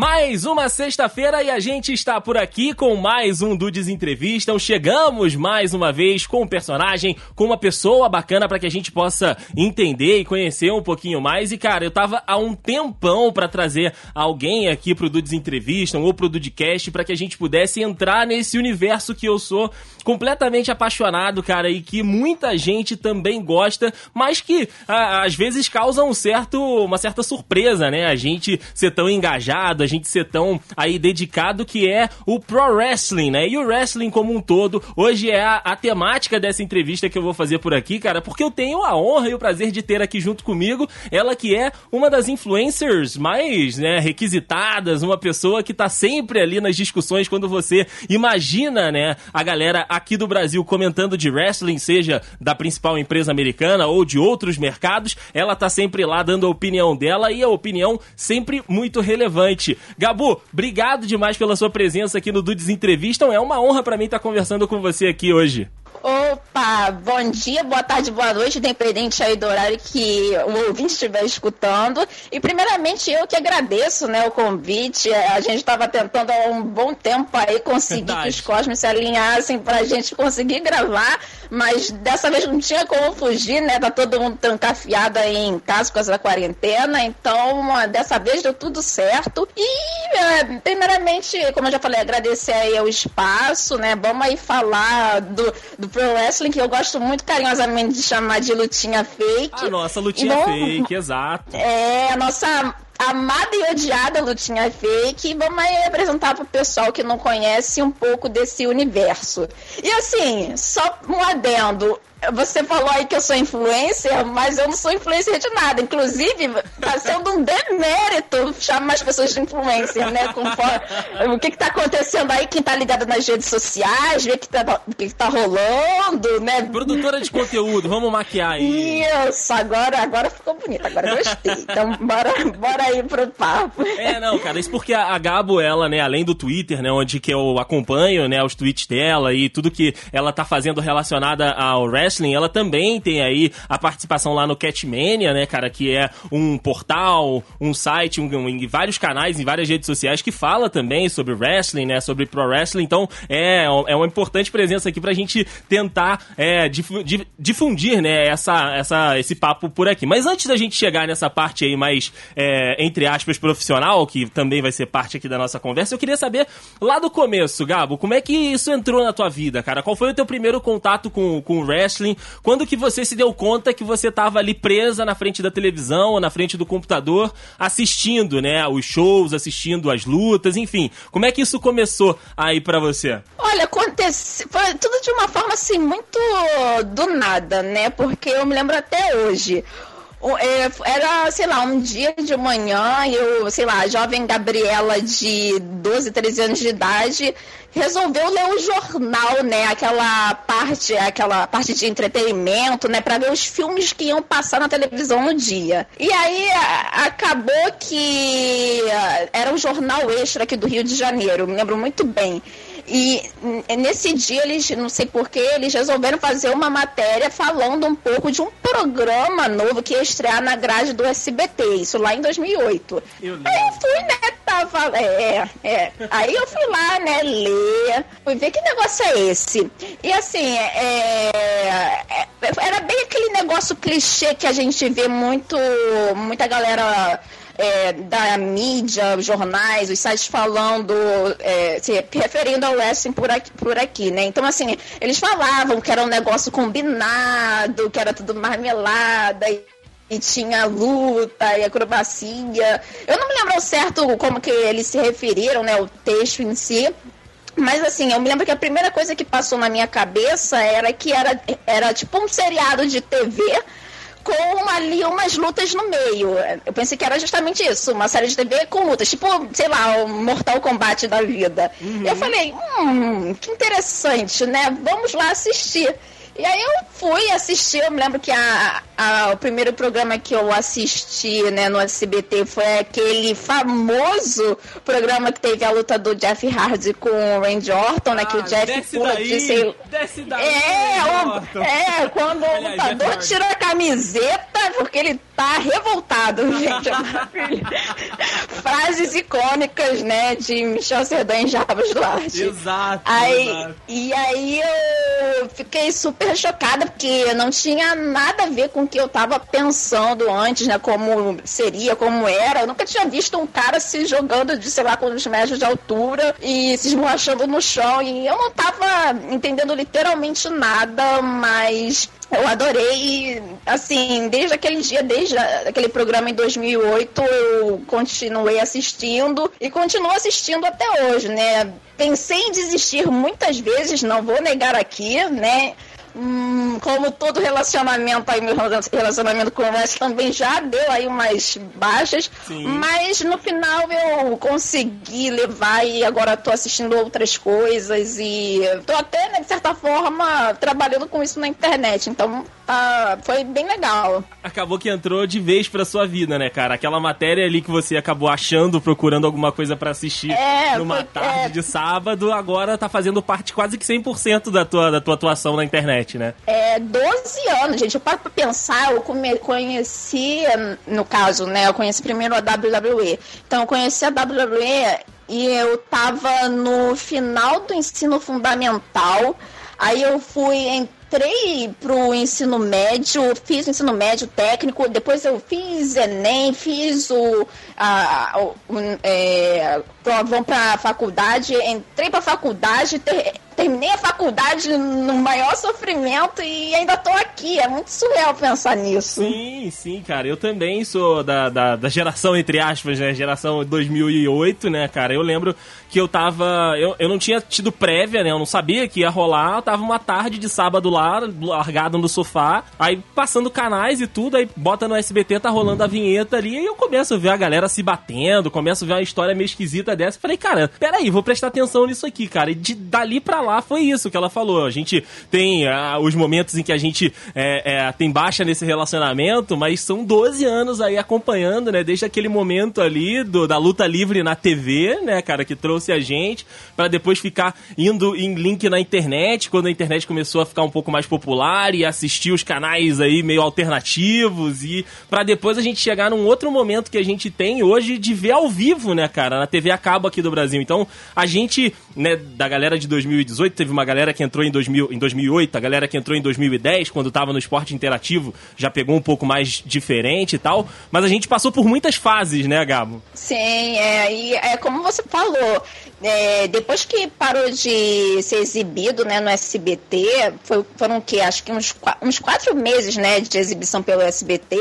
Mais uma sexta-feira e a gente está por aqui com mais um Dudes Entrevistam. Chegamos mais uma vez com um personagem, com uma pessoa bacana para que a gente possa entender e conhecer um pouquinho mais. E cara, eu tava há um tempão para trazer alguém aqui pro Dudes Entrevistam ou pro Dudecast para que a gente pudesse entrar nesse universo que eu sou completamente apaixonado, cara, e que muita gente também gosta, mas que a, às vezes causa um certo, uma certa surpresa, né? A gente ser tão engajado, gente ser tão aí dedicado que é o pro wrestling, né? E o wrestling como um todo, hoje é a, a temática dessa entrevista que eu vou fazer por aqui, cara, porque eu tenho a honra e o prazer de ter aqui junto comigo ela que é uma das influencers mais, né, requisitadas, uma pessoa que tá sempre ali nas discussões quando você imagina, né, a galera aqui do Brasil comentando de wrestling, seja da principal empresa americana ou de outros mercados, ela tá sempre lá dando a opinião dela e a opinião sempre muito relevante. Gabu, obrigado demais pela sua presença aqui no Dudes Entrevistam. É uma honra para mim estar conversando com você aqui hoje. Opa, bom dia, boa tarde, boa noite, independente aí do horário que o ouvinte estiver escutando. E primeiramente eu que agradeço, né, o convite. A gente estava tentando há um bom tempo aí conseguir Verdade. que os cosmos se alinhassem para a gente conseguir gravar, mas dessa vez não tinha como fugir, né? Tá todo mundo trancafiado aí em casa com essa quarentena, então dessa vez deu tudo certo. E é, primeiramente, como eu já falei, agradecer aí o espaço, né? Vamos aí falar do, do Pro Wrestling, que eu gosto muito carinhosamente de chamar de lutinha fake. A nossa lutinha então, fake, exato. É, a nossa amada e odiada lutinha fake. Vamos aí apresentar pro pessoal que não conhece um pouco desse universo. E assim, só um adendo. Você falou aí que eu sou influencer, mas eu não sou influencer de nada. Inclusive, tá sendo um demérito chamar as pessoas de influencer, né? Conforme, o que que tá acontecendo aí, quem tá ligado nas redes sociais, o que tá, o que, que tá rolando, né? Produtora de conteúdo, vamos maquiar aí. Isso, agora, agora ficou bonito, agora gostei. Então, bora, bora aí pro papo. É, não, cara, isso porque a, Gabo, ela, né, além do Twitter, né, onde que eu acompanho, né, os tweets dela e tudo que ela tá fazendo relacionada ao wrestling, Wrestling, ela também tem aí a participação lá no Catmania, né, cara, que é um portal, um site, um, um, vários canais, em várias redes sociais que fala também sobre wrestling, né, sobre pro wrestling. Então, é, é uma importante presença aqui pra gente tentar é, difundir, né, essa, essa, esse papo por aqui. Mas antes da gente chegar nessa parte aí mais, é, entre aspas, profissional, que também vai ser parte aqui da nossa conversa, eu queria saber lá do começo, Gabo, como é que isso entrou na tua vida, cara? Qual foi o teu primeiro contato com, com o wrestling? Wrestling. Quando que você se deu conta que você estava ali presa na frente da televisão ou na frente do computador, assistindo, né, os shows, assistindo as lutas, enfim. Como é que isso começou aí para você? Olha, aconteceu, foi tudo de uma forma assim muito do nada, né? Porque eu me lembro até hoje. É, era, sei lá, um dia de manhã, eu, sei lá, a jovem Gabriela de 12, 13 anos de idade resolveu ler o jornal, né? Aquela parte, aquela parte de entretenimento, né? Para ver os filmes que iam passar na televisão no dia. E aí acabou que era um jornal extra aqui do Rio de Janeiro, me lembro muito bem. E nesse dia, eles, não sei porquê, eles resolveram fazer uma matéria falando um pouco de um programa novo que ia estrear na grade do SBT, isso lá em 2008. Eu Aí eu fui, né, tava, é, é. Aí eu fui lá, né, ler, fui ver que negócio é esse. E assim, é, é, era bem aquele negócio clichê que a gente vê muito, muita galera é, da mídia, jornais, os sites falando, é, se referindo ao wrestling por aqui, por aqui, né? Então, assim, eles falavam que era um negócio combinado, que era tudo marmelada e e tinha luta e acrobacia. Eu não me lembro certo como que eles se referiram, né, o texto em si. Mas assim, eu me lembro que a primeira coisa que passou na minha cabeça era que era, era tipo um seriado de TV com ali umas lutas no meio. Eu pensei que era justamente isso, uma série de TV com lutas, tipo, sei lá, o Mortal Kombat da vida. Uhum. Eu falei, hum, que interessante, né? Vamos lá assistir. E aí eu fui assistir, eu me lembro que a, a, o primeiro programa que eu assisti né, no SBT foi aquele famoso programa que teve a luta do Jeff Hardy com o Randy Orton, né? Que o ah, Jeff pula de sei... Desce daí, é, o, é, quando o lutador tira a camiseta, porque ele tá revoltado, gente. frases icônicas, né, de Michel Serdan e Jarbas Duarte. Exato, aí, exato. E aí eu fiquei super chocada, porque não tinha nada a ver com o que eu tava pensando antes, né, como seria, como era. Eu nunca tinha visto um cara se jogando de, sei lá, quantos metros de altura e se esborrachando no chão. E eu não tava entendendo literalmente nada, mas eu adorei, assim, desde aquele dia, desde aquele programa em 2008, eu continuei assistindo e continuo assistindo até hoje, né? Pensei em desistir muitas vezes, não vou negar aqui, né? Hum, como todo relacionamento aí, meu relacionamento com o Wes também já deu aí umas baixas, Sim. mas no final eu consegui levar e agora tô assistindo outras coisas e tô até, né, de certa forma, trabalhando com isso na internet, então tá, foi bem legal. Acabou que entrou de vez pra sua vida, né, cara? Aquela matéria ali que você acabou achando, procurando alguma coisa pra assistir É, numa foi- tarde é. de sábado, agora tá fazendo parte quase que 100% da tua, da tua atuação na internet, né? É, 12 anos, gente. Eu paro pra pensar, eu come- conheci, no caso, né? Eu conheci primeiro a WWE. Então, eu conheci a WWE e eu tava no final do ensino fundamental. Aí eu fui, entrei pro ensino médio, fiz o ensino médio técnico, depois eu fiz Enem, fiz o. A, o um, provão pra faculdade, entrei pra faculdade, ter- terminei a faculdade no maior sofrimento e ainda tô aqui. É muito surreal pensar nisso. Sim, sim, cara. Eu também sou da, da, da geração, entre aspas, né? Geração 2008, né, cara? Eu lembro que eu tava. Eu, eu não tinha tido prévia, né? Eu não sabia que ia rolar. Eu tava uma tarde de sábado lá, largado no sofá. Aí passando canais e tudo. Aí bota no SBT, tá rolando a vinheta ali. E eu começo a ver a galera se batendo. Começo a ver uma história meio esquisita dessa. Falei, cara, peraí, vou prestar atenção nisso aqui, cara. E de dali pra lá foi isso que ela falou. A gente tem ah, os momentos em que a gente é, é, tem baixa nesse relacionamento, mas são 12 anos aí acompanhando, né? Desde aquele momento ali do, da luta livre na TV, né, cara, que trouxe a gente, pra depois ficar indo em link na internet, quando a internet começou a ficar um pouco mais popular e assistir os canais aí meio alternativos e pra depois a gente chegar num outro momento que a gente tem hoje de ver ao vivo, né, cara, na TV a cabo aqui do Brasil. Então, a gente, né, da galera de 2018, teve uma galera que entrou em, 2000, em 2008, a galera que entrou em 2010, quando tava no esporte interativo, já pegou um pouco mais diferente e tal, mas a gente passou por muitas fases, né, Gabo? Sim, é, e é como você falou, é, depois que parou de ser exibido né, no SBT, foi- foram o quê? Acho que uns, uns quatro meses né, de exibição pelo SBT.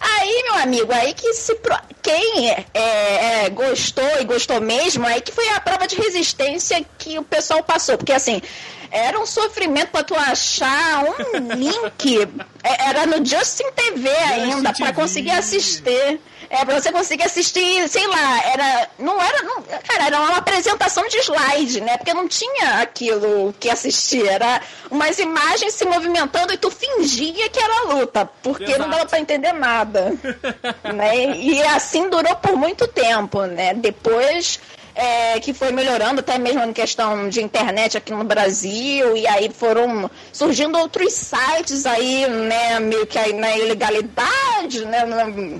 Aí, meu amigo, aí que se. Quem é, é, gostou e gostou mesmo, aí que foi a prova de resistência que o pessoal passou. Porque assim, era um sofrimento pra tu achar um link. É, Era no Justin TV ainda, pra TV. conseguir assistir. É, pra você conseguir assistir, sei lá, era. Não era. Não, cara, era uma apresentação de slide, né? Porque não tinha aquilo que assistir. Era umas imagens se movimentando e tu fingia que era luta. Porque Exato. não dava pra entender nada. né? E assim durou por muito tempo, né? Depois. É, que foi melhorando até mesmo em questão de internet aqui no Brasil e aí foram surgindo outros sites aí, né, meio que aí na ilegalidade, né,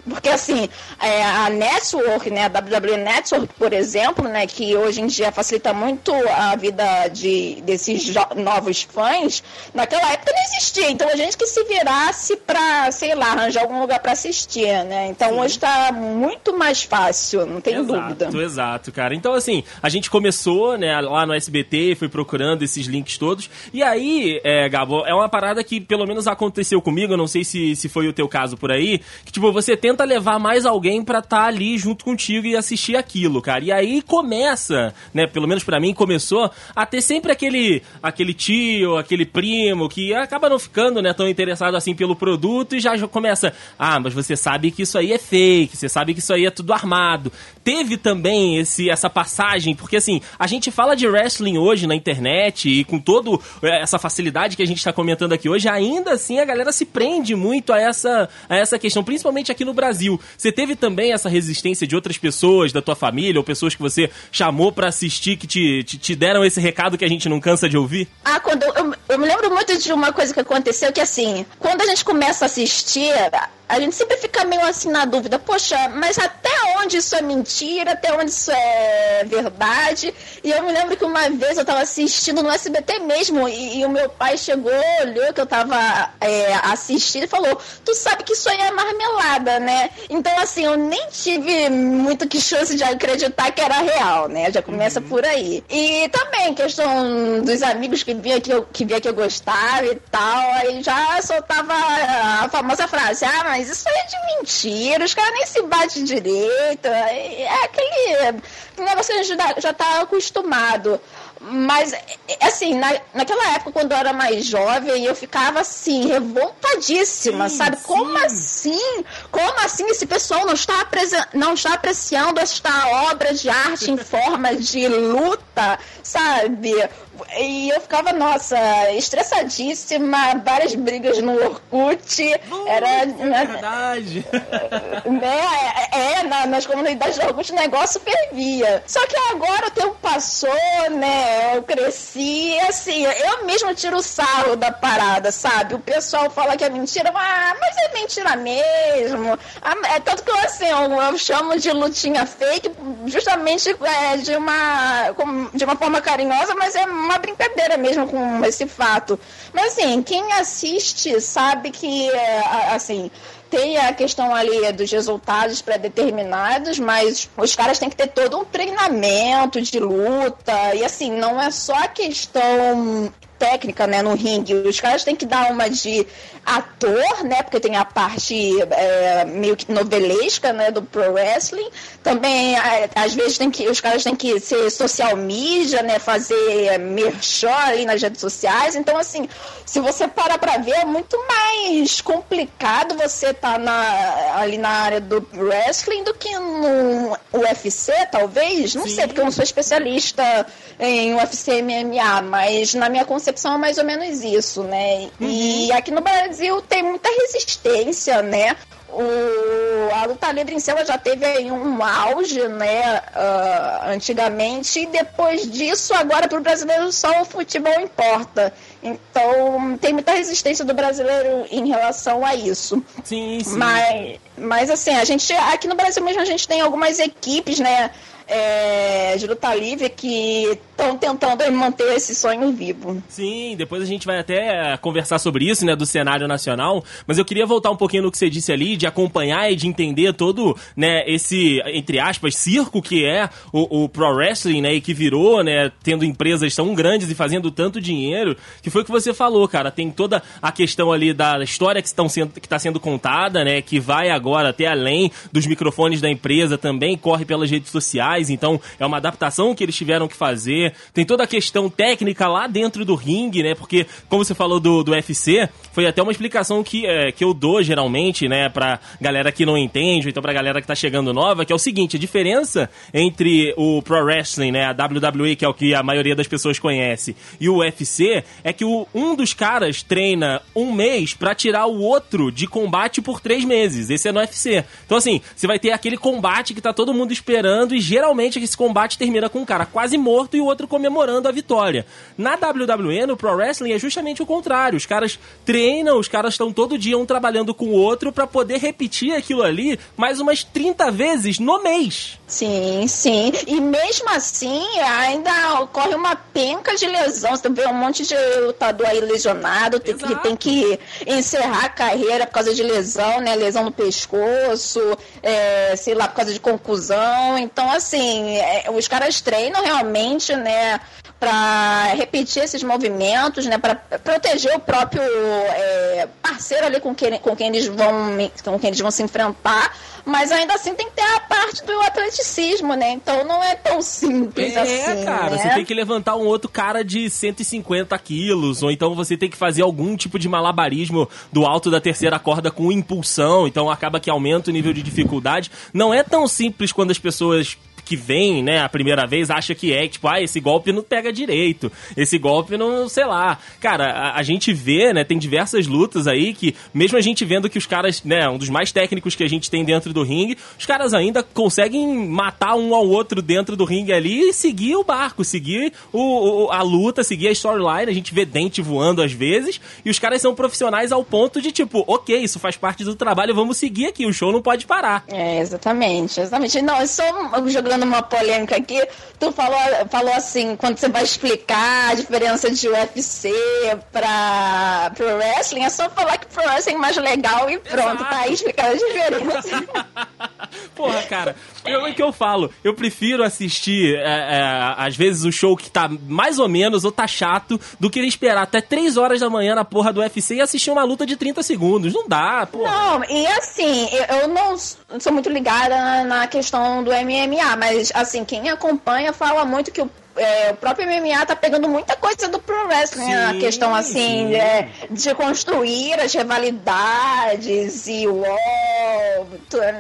porque assim, é, a Network, né, a WWE Network, por exemplo, né, que hoje em dia facilita muito a vida de, desses novos fãs, naquela época não existia, então a gente que se virasse pra, sei lá, arranjar algum lugar pra assistir, né, então hoje tá muito mais fácil, não tenho dúvida. Exato, exato, cara. Então, assim, a gente começou, né, lá no SBT, foi procurando esses links todos. E aí, é, Gabo, é uma parada que pelo menos aconteceu comigo, eu não sei se, se foi o teu caso por aí, que, tipo, você tenta levar mais alguém pra estar ali junto contigo e assistir aquilo, cara. E aí começa, né, pelo menos pra mim, começou a ter sempre aquele, aquele tio, aquele primo, que acaba não ficando, né, tão interessado assim pelo produto e já começa, ah, mas você sabe que isso aí é fake, você sabe que isso aí é tudo armado. Teve também esse, essa passagem, porque assim, a gente fala de wrestling hoje na internet e com toda essa facilidade que a gente está comentando aqui hoje, ainda assim a galera se prende muito a essa, a essa questão, principalmente aqui no Brasil. Você teve também essa resistência de outras pessoas da tua família ou pessoas que você chamou pra assistir que te, te, te deram esse recado que a gente não cansa de ouvir? Ah, quando eu, eu me lembro muito de uma coisa que aconteceu que assim, quando a gente começa a assistir, a gente sempre fica meio assim na dúvida, poxa, mas até onde isso é mentira, até onde isso é verdade? E eu me lembro que uma vez eu tava assistindo no SBT mesmo, e, e o meu pai chegou, olhou que eu tava é, assistindo e falou: Tu sabe que isso aí é marmelada, né? Então, assim, eu nem tive muito que chance de acreditar que era real, né? Já começa uhum. por aí. E também, questão dos amigos que via que eu, que via que eu gostava e tal, aí já soltava a famosa frase: Ah, mas isso aí é de mentira, os caras nem se batem direito. É aquele negócio que a gente já, já tá acostumado. Mas, assim, na, naquela época, quando eu era mais jovem, eu ficava, assim, revoltadíssima, sim, sabe? Sim. Como assim? Como assim esse pessoal não está, não está apreciando esta obra de arte em forma de luta, sabe? E eu ficava, nossa, estressadíssima, várias brigas no Orkut. Era. É né, verdade. Né, é, é na, nas comunidades do Orkut o negócio fervia. Só que agora o tempo passou, né? Eu cresci, assim, eu mesmo tiro o sarro da parada, sabe? O pessoal fala que é mentira, ah, mas é mentira mesmo. É tanto que eu, assim, eu, eu chamo de lutinha fake, justamente é, de, uma, de uma forma carinhosa, mas é uma brincadeira mesmo com esse fato. Mas assim, quem assiste sabe que, é, assim, tem a questão ali dos resultados pré-determinados, mas os caras têm que ter todo um treinamento de luta. E assim, não é só a questão técnica, né, no ringue. Os caras têm que dar uma de ator, né, porque tem a parte é, meio que novelesca, né, do pro wrestling. Também, às vezes, tem que, os caras têm que ser social media, né, fazer merchan ali nas redes sociais. Então, assim, se você parar pra ver, é muito mais complicado você estar tá ali na área do wrestling do que no UFC, talvez. Não Sim. sei, porque eu não sou especialista em UFC MMA, mas na minha concepção é mais ou menos isso, né? Uhum. E aqui no Brasil tem muita resistência, né? O, a luta livre em si já teve aí um auge, né, uh, antigamente, e depois disso, agora para o brasileiro só o futebol importa. Então, tem muita resistência do brasileiro em relação a isso. Sim, sim. Mas, mas assim, a gente, aqui no Brasil mesmo, a gente tem algumas equipes, né, é, de luta livre que estão tentando manter esse sonho vivo. Sim, depois a gente vai até conversar sobre isso, né, do cenário nacional, mas eu queria voltar um pouquinho no que você disse ali, de acompanhar e de entender todo, né, esse, entre aspas, circo que é o, o pro wrestling, né, e que virou, né, tendo empresas tão grandes e fazendo tanto dinheiro, que foi o que você falou, cara, tem toda a questão ali da história que estão sendo que está sendo contada, né, que vai agora até além dos microfones da empresa também, corre pelas redes sociais, então é uma adaptação que eles tiveram que fazer tem toda a questão técnica lá dentro do ringue, né? Porque, como você falou do, do UFC, foi até uma explicação que, é, que eu dou geralmente, né, pra galera que não entende, ou então pra galera que tá chegando nova, que é o seguinte: a diferença entre o Pro Wrestling, né, a WWE, que é o que a maioria das pessoas conhece, e o UFC, é que o, um dos caras treina um mês para tirar o outro de combate por três meses. Esse é no UFC. Então, assim, você vai ter aquele combate que tá todo mundo esperando, e geralmente esse combate termina com um cara quase morto e o outro comemorando a vitória. Na WWE, no Pro Wrestling, é justamente o contrário. Os caras treinam, os caras estão todo dia um trabalhando com o outro para poder repetir aquilo ali mais umas 30 vezes no mês. Sim, sim. E mesmo assim, ainda ocorre uma penca de lesão. Você vê um monte de lutador aí lesionado, tem que, tem que encerrar a carreira por causa de lesão, né? Lesão no pescoço, é, sei lá, por causa de conclusão. Então, assim, é, os caras treinam realmente, né? Para repetir esses movimentos, né, para proteger o próprio é, parceiro ali com quem, com quem eles vão com quem eles vão se enfrentar, mas ainda assim tem que ter a parte do atleticismo, né? Então não é tão simples é, assim. É, cara, né? você tem que levantar um outro cara de 150 quilos, ou então você tem que fazer algum tipo de malabarismo do alto da terceira corda com impulsão, então acaba que aumenta o nível de dificuldade. Não é tão simples quando as pessoas que vem, né, a primeira vez, acha que é, tipo, ah, esse golpe não pega direito, esse golpe não, sei lá. Cara, a, a gente vê, né, tem diversas lutas aí que, mesmo a gente vendo que os caras, né, um dos mais técnicos que a gente tem dentro do ringue, os caras ainda conseguem matar um ao outro dentro do ringue ali e seguir o barco, seguir o, o a luta, seguir a storyline. A gente vê dente voando às vezes e os caras são profissionais ao ponto de, tipo, ok, isso faz parte do trabalho, vamos seguir aqui, o show não pode parar. É, exatamente, exatamente. Não, só jogando uma polêmica aqui, tu falou, falou assim, quando você vai explicar a diferença de UFC pra pro wrestling, é só falar que pro wrestling é mais legal e pronto, Exato. tá aí explicando a diferença. Porra, cara, eu, é que eu falo, eu prefiro assistir, é, é, às vezes, o show que tá mais ou menos ou tá chato, do que esperar até 3 horas da manhã na porra do UFC e assistir uma luta de 30 segundos. Não dá, porra. Não, e assim, eu, eu não sou muito ligada na questão do MMA, mas assim, quem acompanha fala muito que o é, o próprio MMA tá pegando muita coisa do pro wrestling, sim, a questão assim é, de construir as rivalidades e o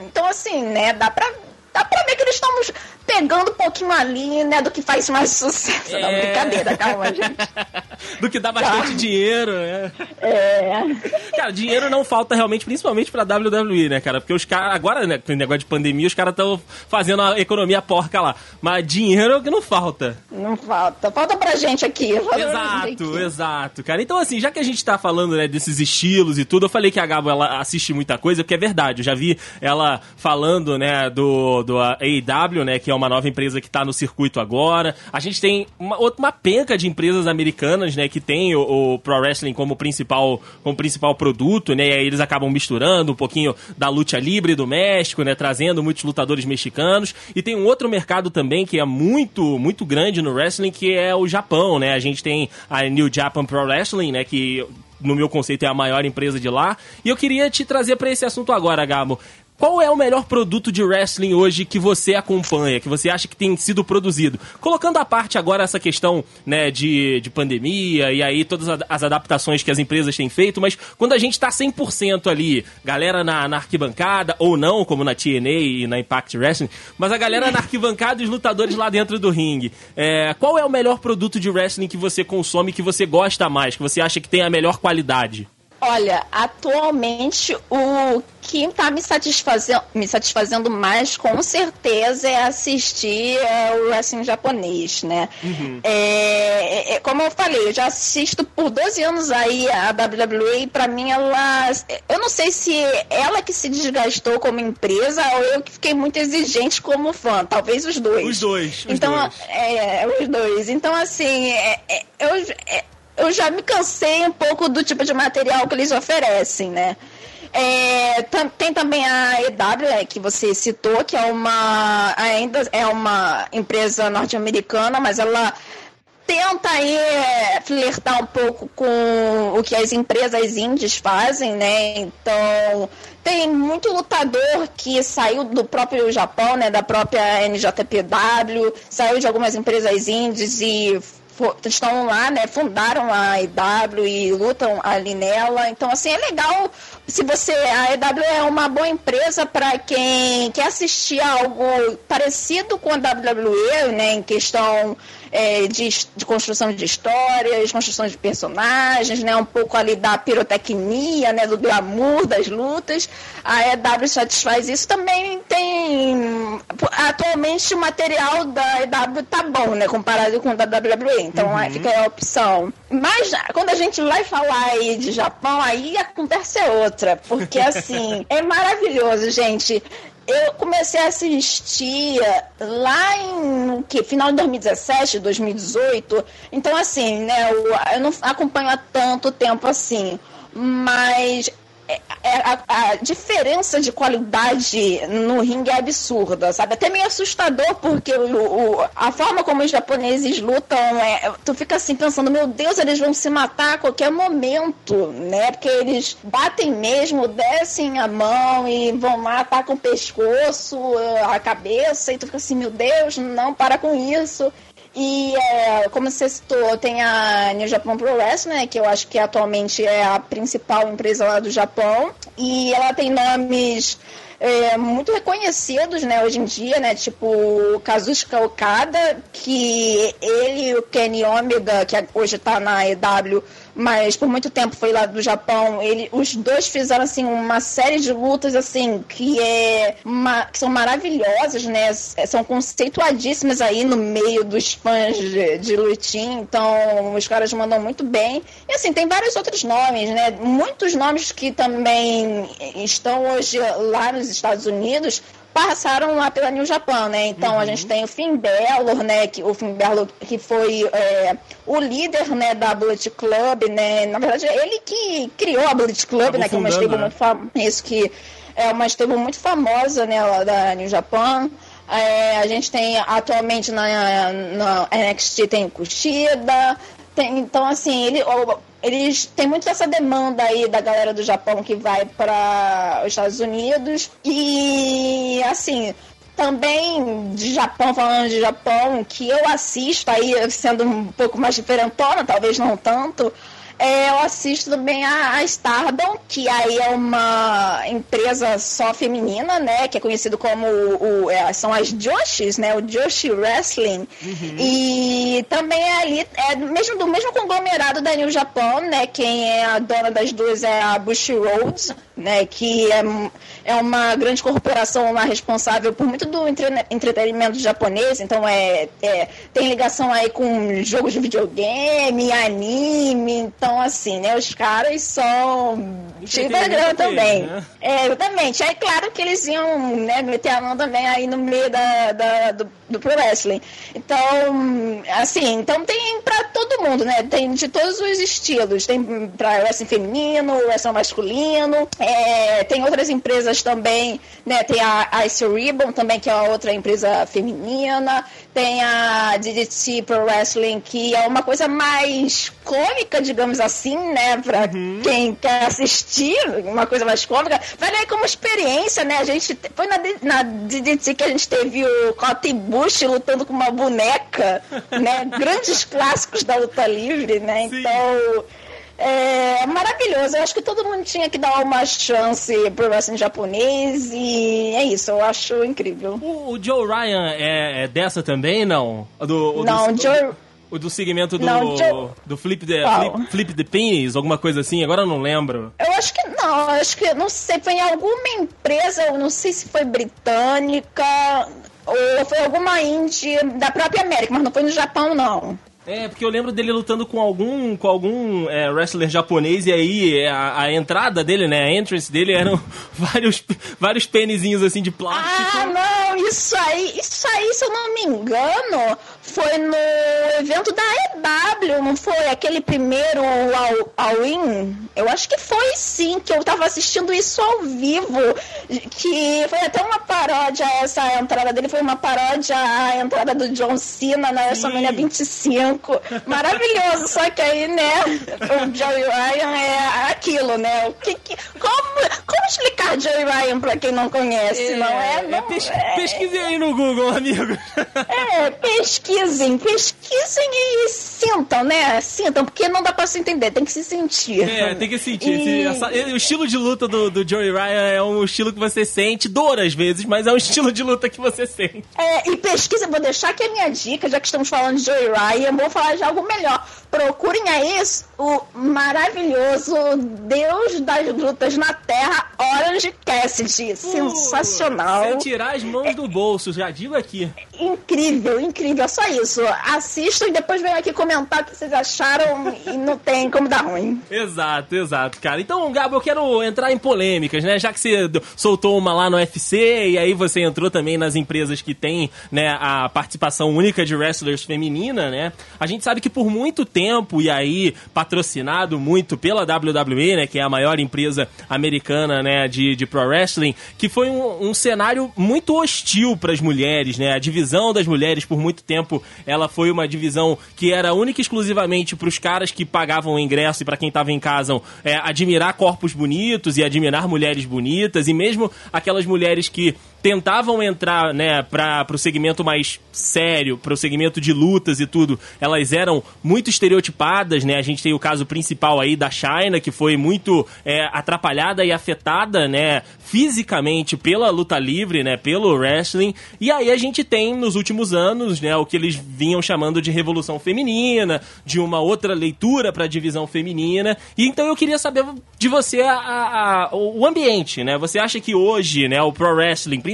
então assim, né, dá pra dá pra ver que eles estamos pegando um pouquinho ali, né, do que faz mais sucesso. É... Não, brincadeira, calma, gente. do que dá bastante tá. dinheiro, né? É. Cara, dinheiro não falta realmente, principalmente pra WWE, né, cara? Porque os caras, agora, né, com o negócio de pandemia, os caras estão fazendo a economia porca lá. Mas dinheiro é o que não falta. Não falta. Falta pra gente aqui. Exato, gente aqui. exato, cara. Então, assim, já que a gente tá falando, né, desses estilos e tudo, eu falei que a Gabo, ela assiste muita coisa, porque é verdade. Eu já vi ela falando, né, do, do AEW, né, que é uma nova empresa que está no circuito agora. A gente tem uma, uma penca de empresas americanas, né, que tem o, o, Pro Wrestling como principal, como principal produto, né, e aí eles acabam misturando um pouquinho da luta livre do México, né, trazendo muitos lutadores mexicanos. E tem um outro mercado também que é muito, muito grande no wrestling, que é o Japão, né. A gente tem a New Japan Pro Wrestling, né, que no meu conceito é a maior empresa de lá. E eu queria te trazer para esse assunto agora, Gabo. Qual é o melhor produto de wrestling hoje que você acompanha, que você acha que tem sido produzido? Colocando à parte agora essa questão né, de, de pandemia e aí todas as adaptações que as empresas têm feito, mas quando a gente está 100% ali, galera na, na, arquibancada, ou não, como na TNA e na Impact Wrestling, mas a galera na arquibancada e os lutadores lá dentro do ringue, é, qual é o melhor produto de wrestling que você consome, que você gosta mais, que você acha que tem a melhor qualidade? Olha, atualmente o que está me satisfazendo, me satisfazendo mais, com certeza, é assistir é, o wrestling japonês, né? Uhum. É, é, é como eu falei, eu já assisto por 12 anos aí a WWE e pra mim ela... Eu não sei se ela que se desgastou como empresa ou eu que fiquei muito exigente como fã. Talvez os dois. Os dois. Os então, dois. É, os dois. Então, assim, é, eu eu já me cansei um pouco do tipo de material que eles oferecem, né? É, tem também a EW, é, que você citou, que é uma ainda é uma empresa norte-americana, mas ela tenta aí é, flertar um pouco com o que as empresas indies fazem, né? Então, tem muito lutador que saiu do próprio Japão, né? Da própria NJPW, saiu de algumas empresas indies e estão lá, né, fundaram a EW e lutam ali nela. Então, assim, é legal se você. A EW é uma boa empresa para quem quer assistir algo parecido com a WWE, né, em questão é, de, de, construção de histórias, construção de personagens, né, um pouco ali da pirotecnia, né, do glamour das lutas. A EW satisfaz isso. Também tem. Atualmente o material da EW tá bom, né, comparado com o da WWE. Então uhum. fica a opção. Mas quando a gente vai falar aí de Japão, aí acontece outra. Porque assim, é maravilhoso, gente eu comecei a assistir lá em que, final de 2017, 2018. Então, assim, né, eu, eu não acompanho há tanto tempo assim. Mas é, é, a, a, diferença de qualidade no ringue é absurda, sabe? Até meio assustador, porque o, o, a forma como os japoneses lutam, é, tu fica assim pensando, meu Deus, eles vão se matar a qualquer momento, né? Porque eles batem mesmo, descem a mão e vão lá, atacam o pescoço, a cabeça, e tu fica assim, meu Deus, não, para com isso. E é, como você citou, tem a New Japan Pro Wrestling, né, que eu acho que atualmente é a principal empresa lá do Japão. E ela tem nomes é, muito reconhecidos, né, hoje em dia, né, tipo o Kazuchika Okada, que ele e o Kenny Omega, que hoje está na EW, mas por muito tempo foi lá do Japão. Ele, os dois fizeram assim uma série de lutas assim que é uma, que são maravilhosas, né? São conceituadíssimas aí no meio dos fãs de, de lutin. Então os caras mandam muito bem. E assim tem vários outros nomes, né? Muitos nomes que também estão hoje lá nos Estados Unidos passaram lá pela New Japan, né? Então uhum. a gente tem o Finn Balor, né? Que, o Finn Balor que foi é, o líder, né, da Bullet Club, né? Na verdade, ele que criou a Bullet Club, né? Que é uma stable né? muito famosa. Isso que é uma stable muito famosa, né? Lá da New Japan. É, a gente tem atualmente na, na NXT tem Kushida, tem, então assim, ele, eles têm muito essa demanda aí da galera do Japão que vai para os Estados Unidos. E, assim, também de Japão, falando de Japão, que eu assisto aí, sendo um pouco mais diferentona, talvez não tanto, é, eu assisto também a, a Stardom, que aí é uma empresa só feminina, né? Que é conhecido como o, o é, são as Joshis, né? O Joshi Wrestling. Uhum. E também é ali, é mesmo, do mesmo conglomerado da New Japan, né? Quem é a dona das duas é a Bush Rhodes, né? Que é, é uma grande corporação lá responsável por muito do entre, entretenimento japonês, então é, é, tem ligação aí com jogos de videogame, anime, então, assim, né? Os caras são grana também. Né? É, exatamente. Aí, claro que eles iam né, meter a mão também aí no meio da, da do, do Pro Wrestling. Então, assim, então tem pra todo mundo, né? Tem de todos os estilos. Tem pra wrestling feminino, wrestling masculino. É, tem outras empresas também, né? Tem a Ice Ribbon também, que é outra empresa feminina. Tem a DDT Pro Wrestling, que é uma coisa mais cômica, digamos assim, né? Pra uhum. quem quer assistir, uma coisa mais cômica. Vale aí como experiência, né? A gente foi na, na DDT que a gente teve o Cotton Bush lutando com uma boneca, né? Grandes clássicos da luta livre, né? Sim. Então. É maravilhoso. Eu acho que todo mundo tinha que dar uma chance pro wrestling japonês e é isso, eu acho incrível. O, o Joe Ryan é, é, dessa também, não? Do, não, do, Joe... O do segmento do, não, Joe... do flip, the, flip, flip the Penis, alguma coisa assim, agora eu não lembro. Eu acho que não, acho que, não sei, foi em alguma empresa, eu não sei se foi britânica ou foi alguma indie da própria América, mas não foi no Japão, não. É, porque eu lembro dele lutando com algum, com algum é, wrestler japonês e aí é, a, a, entrada dele, né, a entrance dele eram vários, vários pênisinhos assim de plástico. Ah, não, isso aí, isso aí, se eu não me engano, foi no evento da EW, não foi? Aquele primeiro All, All In? Eu acho que foi sim, que eu tava assistindo isso ao vivo, que foi até uma paródia, essa entrada dele foi uma paródia à entrada do John Cena na WrestleMania 25 branco, maravilhoso. Só que aí, né, o Joey Ryan é aquilo, né? O que, que, como, como explicar Joey Ryan pra quem não conhece, é, não é? Não, é, pes, é, pesquisem aí no Google, amigo. É, pesquisem, pesquisem e sintam, né? Sintam, porque não dá pra se entender, tem que se sentir. É, tem que sentir. E... Essa, o estilo de luta do, do Joey Ryan é um estilo que você sente, dor às vezes, mas é um estilo de luta que você sente. É, e pesquisa, vou deixar aqui a minha dica, já que estamos falando de Joey Ryan, vou falar de algo melhor. Procurem aí o maravilhoso Deus das lutas na Terra, Orange Cassidy. Uh, Sensacional. Sem tirar as mãos do bolso, já digo aqui. Incrível, incrível. Só isso. Assistam e depois venham aqui comentar o que vocês acharam e não tem como dar ruim. Exato, exato, cara. Então, Gabo, eu quero entrar em polêmicas, né? Já que você soltou uma lá no UFC e aí você entrou também nas empresas que tem, né, a participação única de wrestlers feminina, né? A gente sabe que por muito tempo, e aí patrocinado muito pela WWE, né, que é a maior empresa americana, né, de, de pro wrestling, que foi um, um cenário muito hostil para as mulheres, né? A divisão das mulheres por muito tempo, ela foi uma divisão que era única e exclusivamente para os caras que pagavam o ingresso e para quem estava em casa é, admirar corpos bonitos e admirar mulheres bonitas e mesmo aquelas mulheres que tentavam entrar, né, para o segmento mais sério, para o segmento de lutas e tudo, elas eram muito estereotipadas, né? A gente tem o caso principal aí da China, que foi muito é, atrapalhada e afetada, né, fisicamente pela luta livre, né, pelo wrestling. E aí a gente tem nos últimos anos, né, o que eles vinham chamando de revolução feminina, de uma outra leitura para a divisão feminina. E então eu queria saber de você a, a, a, o ambiente, né? Você acha que hoje, né, o pro wrestling, principalmente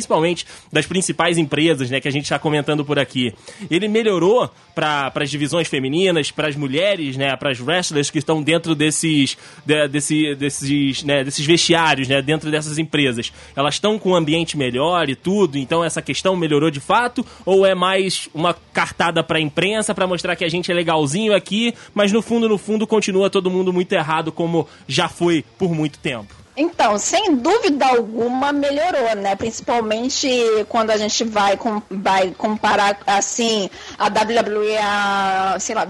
das principais empresas, né, que a gente está comentando por aqui, ele melhorou para as divisões femininas, para as mulheres, né, para as wrestlers que estão dentro desses, de, desse, desses, né, desses vestiários, né, dentro dessas empresas. Elas estão com um ambiente melhor e tudo, então essa questão melhorou de fato ou é mais uma cartada para a imprensa para mostrar que a gente é legalzinho aqui, mas no fundo, no fundo continua todo mundo muito errado como já foi por muito tempo? Então, sem dúvida alguma melhorou, né? Principalmente quando a gente vai, com, vai comparar assim a WWE a, sei lá,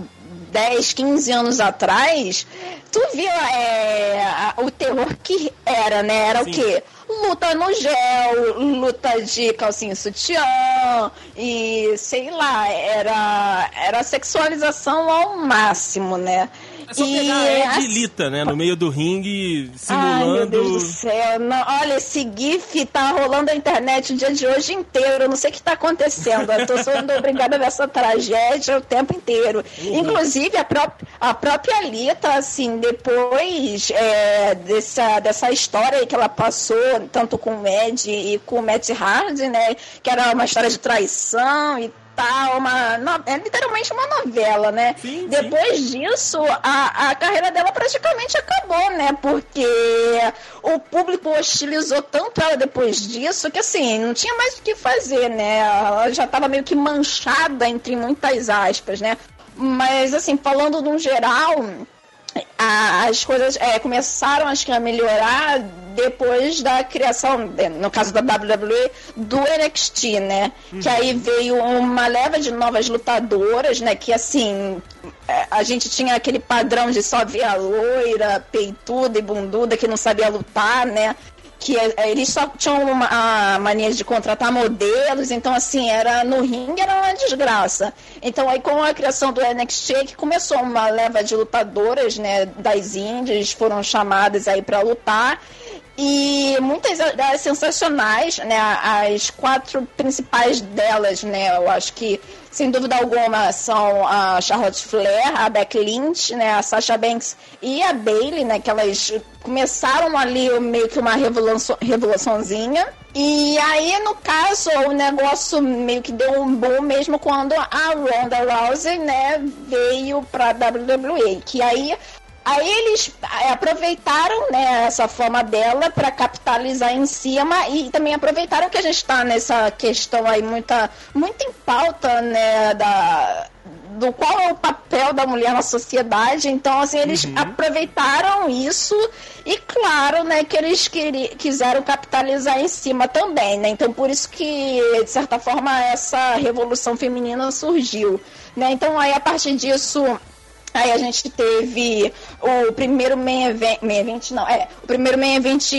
10, 15 anos atrás, tu via é, o terror que era, né? Era Sim. o quê? Luta no gel, luta de calcinha sutiã e sei lá, era, era sexualização ao máximo, né? É só pegar e a Edilita, né? No meio do ringue, simulando. Ai, meu Deus do céu. Não, olha, esse GIF tá rolando na internet o dia de hoje inteiro. Eu não sei o que tá acontecendo. Eu tô sendo obrigada a ver essa tragédia o tempo inteiro. Uhum. Inclusive, a, pró a própria Alita, assim, depois é, dessa, dessa história aí que ela passou, tanto com o Ed e com o Matt Hardy, né? Que era uma história de traição e tal, uma, é literalmente uma novela, né? Sim, Depois sim. disso, a, a carreira dela praticamente acabou, né? Porque o público hostilizou tanto ela depois disso que, assim, não tinha mais o que fazer, né? Ela já estava meio que manchada, entre muitas aspas, né? Mas, assim, falando no geral, as coisas é, começaram acho que a melhorar depois da criação, no caso da WWE, do NXT, né? Uhum. Que aí veio uma leva de novas lutadoras, né? Que assim, é, a gente tinha aquele padrão de só ver a loira, peituda e bunduda que não sabia lutar, né? Que é, eles só tinham uma, a mania de contratar modelos, então assim, era no ringue era uma desgraça. Então aí com a criação do NXT que começou uma leva de lutadoras, né, das índias, foram chamadas aí para lutar e muitas das sensacionais, né, as quatro principais delas, né, eu acho que sem dúvida alguma são a Charlotte Flair, a Becky Lynch, né, a Sasha Banks e a Bailey, né, que elas começaram ali meio que uma revolução, revoluçãozinha. E aí, no caso, o negócio meio que deu um boom mesmo quando a Ronda Rousey, né, veio pra WWE. Que aí Aí eles aproveitaram né, essa forma dela para capitalizar em cima e também aproveitaram que a gente está nessa questão aí muita, muito em pauta né, da, do qual é o papel da mulher na sociedade. Então, assim, eles uhum. aproveitaram isso e, claro, né, que eles quiseram capitalizar em cima também, né? Então, por isso que, de certa forma, essa revolução feminina surgiu, né? Então, aí, a partir disso Aí a gente teve o primeiro main event, main event não, é, o primeiro main event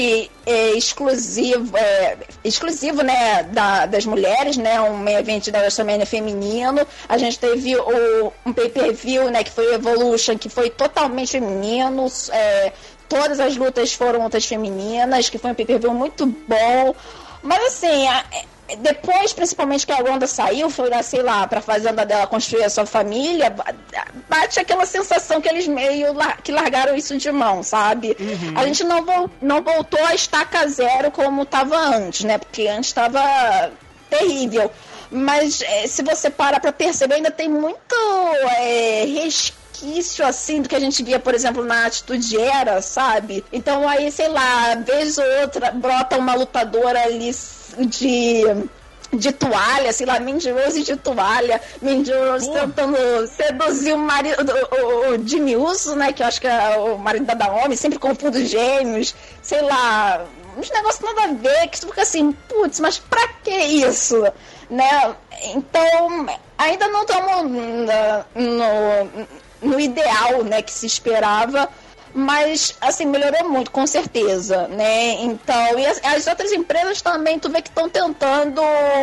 é, exclusivo, é, exclusivo, né, da, das mulheres, né, um main event da WrestleMania feminino. A gente teve o, um pay-per-view, né, que foi Evolution, que foi totalmente feminino, é, todas as lutas foram lutas femininas, que foi um pay-per-view muito bom. Mas assim, depois, principalmente que a Wanda saiu, foi lá, sei lá, pra fazenda dela construir a sua família, bate aquela sensação que eles meio que largaram isso de mão, sabe? Uhum. A gente não, vo não voltou a estaca zero como tava antes, né? Porque antes estava terrível. Mas é, se você parar pra perceber, ainda tem muito é, resquício assim do que a gente via, por exemplo, na atitude era, sabe? Então aí, sei lá, vez ou outra brota uma lutadora ali de de toalha, sei lá, Mindy Rose de toalha, Mindy Rose uh. tentando seduzir o marido, o, o Jimmy Uso, né, que eu acho que é o marido da Naomi, sempre confundo gêmeos, sei lá, uns negócios nada a ver, que tu fica assim, putz, mas pra que isso? Né? Então, ainda não estamos no, no, no ideal, né, que se esperava, mas assim melhorou muito, com certeza, né? Então, e as, as outras empresas também, tu vê que estão tentando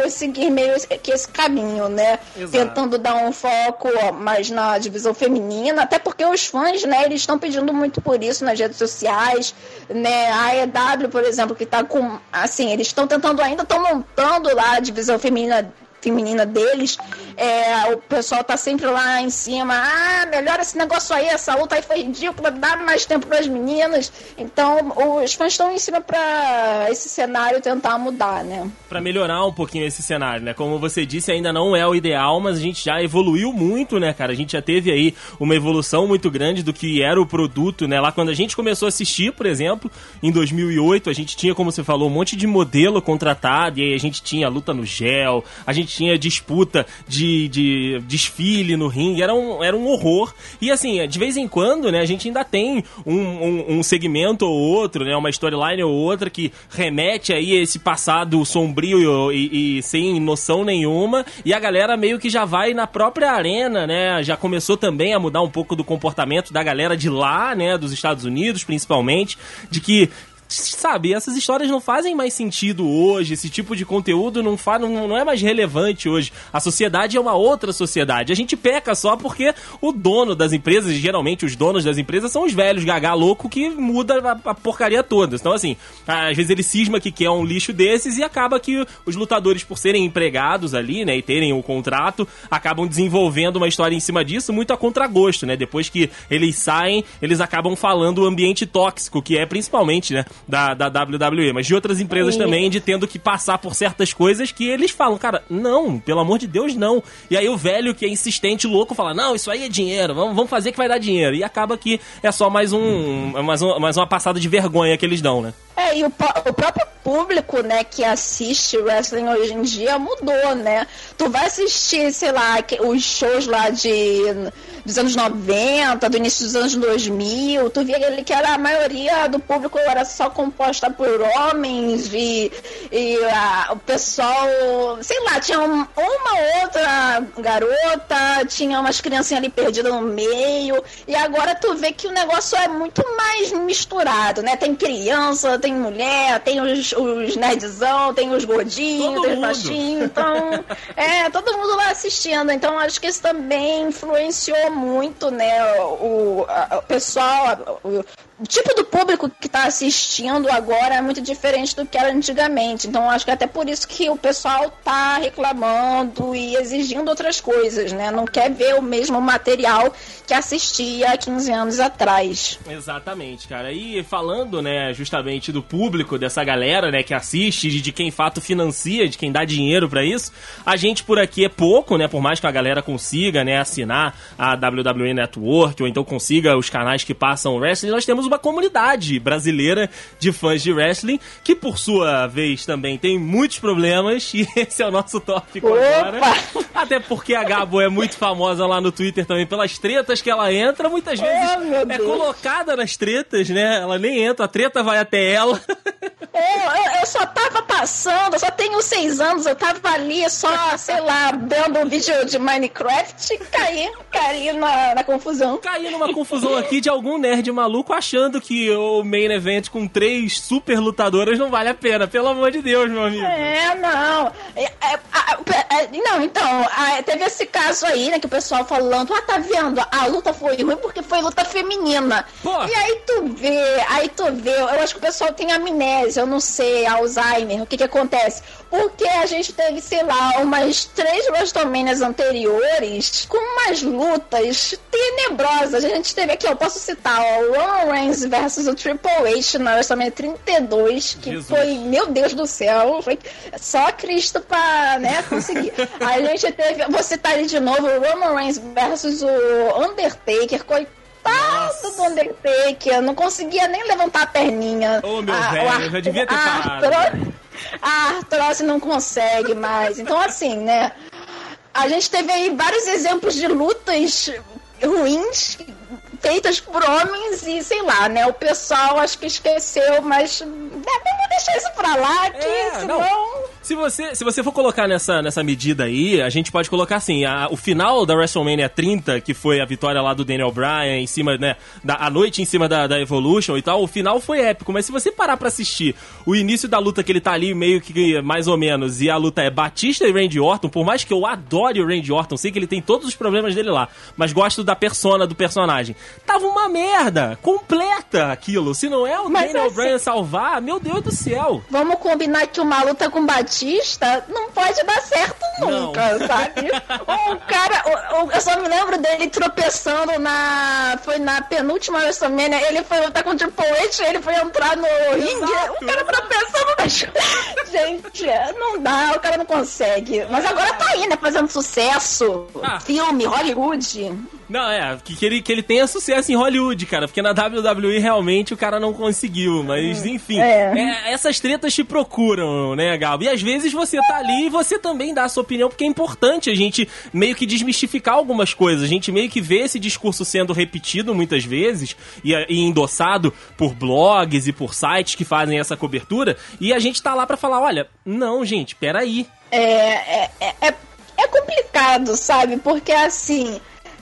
seguir meio que esse caminho, né? Exato. Tentando dar um foco mais na divisão feminina, até porque os fãs, né, eles estão pedindo muito por isso nas redes sociais, né? A EW, por exemplo, que tá com, assim, eles estão tentando ainda, estão montando lá a divisão feminina feminina deles, é, o pessoal tá sempre lá em cima, ah, melhora esse negócio aí, essa luta aí foi ridícula, dá mais tempo para as meninas. Então, os fãs estão em cima para esse cenário tentar mudar, né? Para melhorar um pouquinho esse cenário, né? Como você disse, ainda não é o ideal, mas a gente já evoluiu muito, né, cara? A gente já teve aí uma evolução muito grande do que era o produto, né? Lá quando a gente começou a assistir, por exemplo, em 2008, a gente tinha, como você falou, um monte de modelo contratado, e aí a gente tinha a luta no gel, a gente tinha disputa de, de desfile no ringue, era um, era um horror. E assim, de vez em quando, né, a gente ainda tem um, um, um segmento ou outro, né, uma storyline ou outra que remete aí a esse passado sombrio e, e, sem noção nenhuma, e a galera meio que já vai na própria arena, né, já começou também a mudar um pouco do comportamento da galera de lá, né, dos Estados Unidos principalmente, de que sabe, essas histórias não fazem mais sentido hoje, esse tipo de conteúdo não, fa, não, não é mais relevante hoje. A sociedade é uma outra sociedade. A gente peca só porque o dono das empresas, geralmente os donos das empresas, são os velhos gagá louco que muda a, a porcaria toda. Então, assim, às vezes ele cisma que quer um lixo desses e acaba que os lutadores, por serem empregados ali, né, e terem o contrato, acabam desenvolvendo uma história em cima disso muito a contragosto, né? Depois que eles saem, eles acabam falando o ambiente tóxico, que é principalmente, né, da, da WWE, mas de outras empresas também, de tendo que passar por certas coisas que eles falam, cara, não, pelo amor de Deus, não. E aí o velho que é insistente, louco, fala, não, isso aí é dinheiro, vamos, vamos fazer que vai dar dinheiro. E acaba que é só mais um, mais, um, mais uma passada de vergonha que eles dão, né? É, e o, o próprio público, né, que assiste wrestling hoje em dia mudou, né? Tu vai assistir, sei lá, os shows lá de dos anos 90, do início dos anos 2000, tu via que era a maioria do público era só composta por homens e, e a, o pessoal, sei lá, tinha um, uma outra garota, tinha umas criancinhas ali perdidas no meio, e agora tu vê que o negócio é muito mais misturado, né? Tem criança, tem mulher, tem os, os nerdzão, tem os gordinhos, todo tem os baixinhos, então, é, todo mundo lá assistindo, então acho que isso também influenciou muito, né, o, a, o pessoal, o, o tipo do público que está assistindo agora é muito diferente do que era antigamente. Então acho que é até por isso que o pessoal está reclamando e exigindo outras coisas, né? Não quer ver o mesmo material que assistia há 15 anos atrás. Exatamente, cara. E falando, né, justamente do público, dessa galera, né, que assiste, de quem fato financia, de quem dá dinheiro para isso, a gente por aqui é pouco, né? Por mais que a galera consiga, né, assinar a WWE Network ou então consiga os canais que passam o wrestling, nós temos uma comunidade brasileira de fãs de wrestling, que por sua vez também tem muitos problemas, e esse é o nosso tópico Opa! agora. Até porque a Gabo é muito famosa lá no Twitter também pelas tretas que ela entra, muitas vezes oh, é colocada nas tretas, né? Ela nem entra, a treta vai até ela. É, eu, só tava passando, eu só tenho seis anos, eu tava ali só, sei lá, dando um vídeo de Minecraft e caí, caí na, na confusão. Caí numa confusão aqui de algum nerd maluco achando que o main event com três super lutadoras não vale a pena, pelo amor de Deus, meu amigo. É, não. É, é, é, não, então, teve esse caso aí, né, que o pessoal falando, ah, tá vendo, a luta foi ruim porque foi luta feminina. Pô. E aí tu vê, aí tu vê, eu acho que o pessoal tem amnésia, eu não sei, Alzheimer, o que que acontece? Porque a gente teve, sei lá, umas três WrestleManias anteriores com umas lutas tenebrosas. A gente teve aqui, eu posso citar, ó, o Roman Reigns versus o Triple H na WrestleMania 32, que Jesus. foi, meu Deus do céu, foi só Cristo pra, né, conseguir. a gente teve, vou citar ele de novo, o Roman Reigns versus o Undertaker, coitado Nossa. do Undertaker, não conseguia nem levantar a perninha. Ô, oh, meu ah, velho, eu já devia ter parado. A artrose não consegue mais. Então, assim, né? A gente teve aí vários exemplos de lutas ruins feitas por homens e sei lá, né? O pessoal acho que esqueceu, mas é, vamos deixar isso pra lá, que é, senão. Não Se você, se você for colocar nessa, nessa medida aí, a gente pode colocar assim, a, o final da WrestleMania 30, que foi a vitória lá do Daniel Bryan em cima, né, da, a noite em cima da, da Evolution e tal, o final foi épico, mas se você parar pra assistir o início da luta que ele tá ali meio que mais ou menos, e a luta é Batista e Randy Orton, por mais que eu adore o Randy Orton, sei que ele tem todos os problemas dele lá, mas gosto da persona do personagem. Tava uma merda completa aquilo. Se não é o mas Daniel assim, Bryan salvar, meu Deus do céu. Vamos combinar que uma luta com Batista não pode dar certo nunca, não. sabe? o cara, eu só me lembro dele tropeçando na. Foi na penúltima WrestleMania, ele foi lutar com o H, ele foi entrar no ringue, o cara tropeçando na. Gente, não dá, o cara não consegue. Mas agora tá aí, né? Fazendo sucesso. Ah. Filme, Hollywood. Não, é, que, que, ele, que ele tenha sucesso em Hollywood, cara, porque na WWE realmente o cara não conseguiu, mas hum, enfim, é. É, essas tretas te procuram, né, Gabo? E às vezes você tá ali e você também dá a sua opinião, porque é importante a gente meio que desmistificar algumas coisas, a gente meio que vê esse discurso sendo repetido muitas vezes e, e endossado por blogs e por sites que fazem essa cobertura, e a gente tá lá para falar, olha, não, gente, peraí. É, é, é, é, é complicado, sabe? Porque assim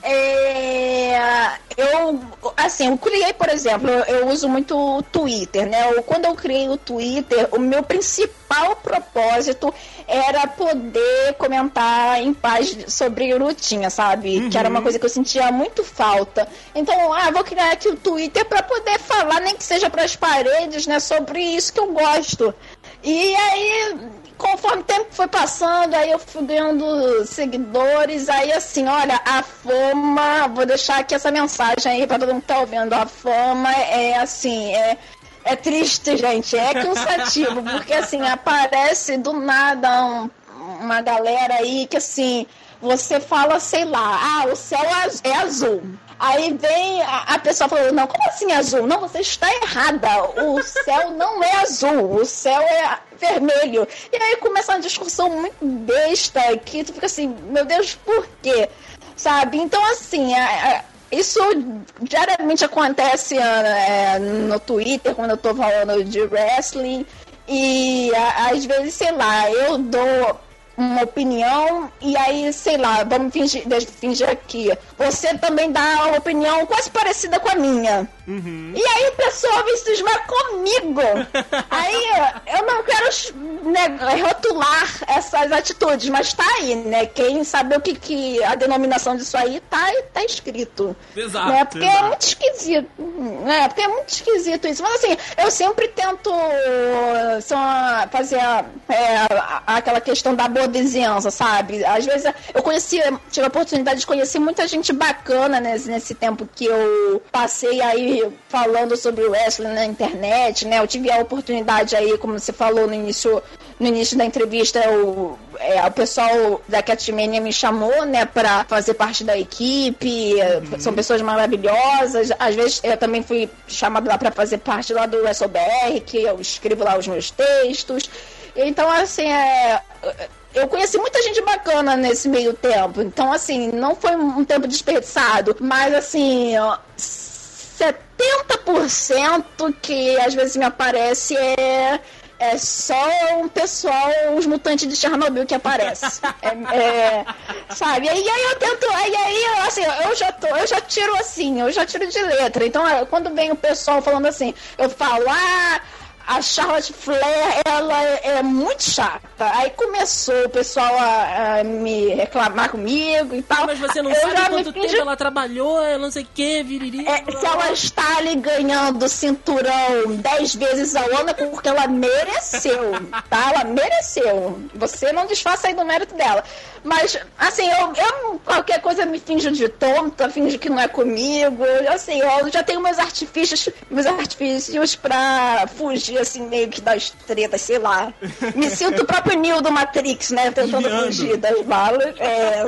é, eu, assim, eu criei, por exemplo, eu, uso muito o Twitter, né? Eu, quando eu criei o Twitter, o meu principal propósito era poder comentar em paz sobre lutinha, sabe? Uhum. Que era uma coisa que eu sentia muito falta. Então, ah, vou criar aqui o Twitter para poder falar, nem que seja para as paredes, né? Sobre isso que eu gosto. E aí, conforme o tempo foi passando, aí eu fui ganhando seguidores, aí assim, olha, a fama, vou deixar aqui essa mensagem aí para todo mundo que tá ouvindo, a fama é assim, é, é triste, gente, é cansativo, porque assim, aparece do nada um, uma galera aí que assim, você fala, sei lá, ah, o céu é azul. Aí vem a, pessoa falando, não, como assim azul? Não, você está errada. O céu não é azul, o céu é vermelho. E aí começa uma discussão muito besta que tu fica assim, meu Deus, por quê? Sabe? Então, assim, a, a, isso diariamente acontece é, no Twitter, quando eu tô falando de wrestling. E às vezes, sei lá, eu dou uma opinião e aí, sei lá, vamos fingir, fingir aqui. Você também dá uma opinião quase parecida com a minha. Uhum. E aí o pessoal vem cismar comigo. aí eu não quero né, rotular essas atitudes, mas tá aí, né? Quem sabe o que, que a denominação disso aí tá, tá escrito. Exato. Né? Porque é exato. é muito esquisito. Né? Porque é muito esquisito isso. Mas assim, eu sempre tento só, fazer é, aquela questão da boa vizinhança, sabe? Às vezes eu conheci, tive a oportunidade de conhecer muita gente bacana nesse, nesse tempo que eu passei aí falando sobre o wrestling na internet, né? Eu tive a oportunidade aí, como você falou no início, no início da entrevista, o, é, o pessoal da Catmania me chamou, né, para fazer parte da equipe. Uhum. São pessoas maravilhosas. Às vezes eu também fui chamado lá para fazer parte lá do WrestleBR, que eu escrevo lá os meus textos. Então, assim, é eu conheci muita gente bacana nesse meio tempo. Então, assim, não foi um tempo desperdiçado. Mas, assim, 70% que às vezes me aparece é é só um pessoal, os mutantes de Chernobyl que aparece. É, é, sabe? E aí, eu tento, aí, aí assim, eu já tô, eu já tiro assim, eu já tiro de letra. Então, quando vem o pessoal falando assim, eu falo, ah, a Charlotte Flair, ela é, muito chata. Aí começou o pessoal a, a, me reclamar comigo e tal. Mas você não eu sabe quanto tempo ela trabalhou, eu não sei o que, viriri. É, se ela está ali ganhando cinturão 10 vezes ao ano, é porque ela mereceu, tá? Ela mereceu. Você não desfaça aí do mérito dela. Mas, assim, eu, eu qualquer coisa me finjo de tonta, finjo que não é comigo. Assim, eu já tenho meus artifícios, meus artifícios pra fugir, assim, meio que das tretas, sei lá. Me sinto o próprio Neo do Matrix, né? Tentando fugir das balas. É...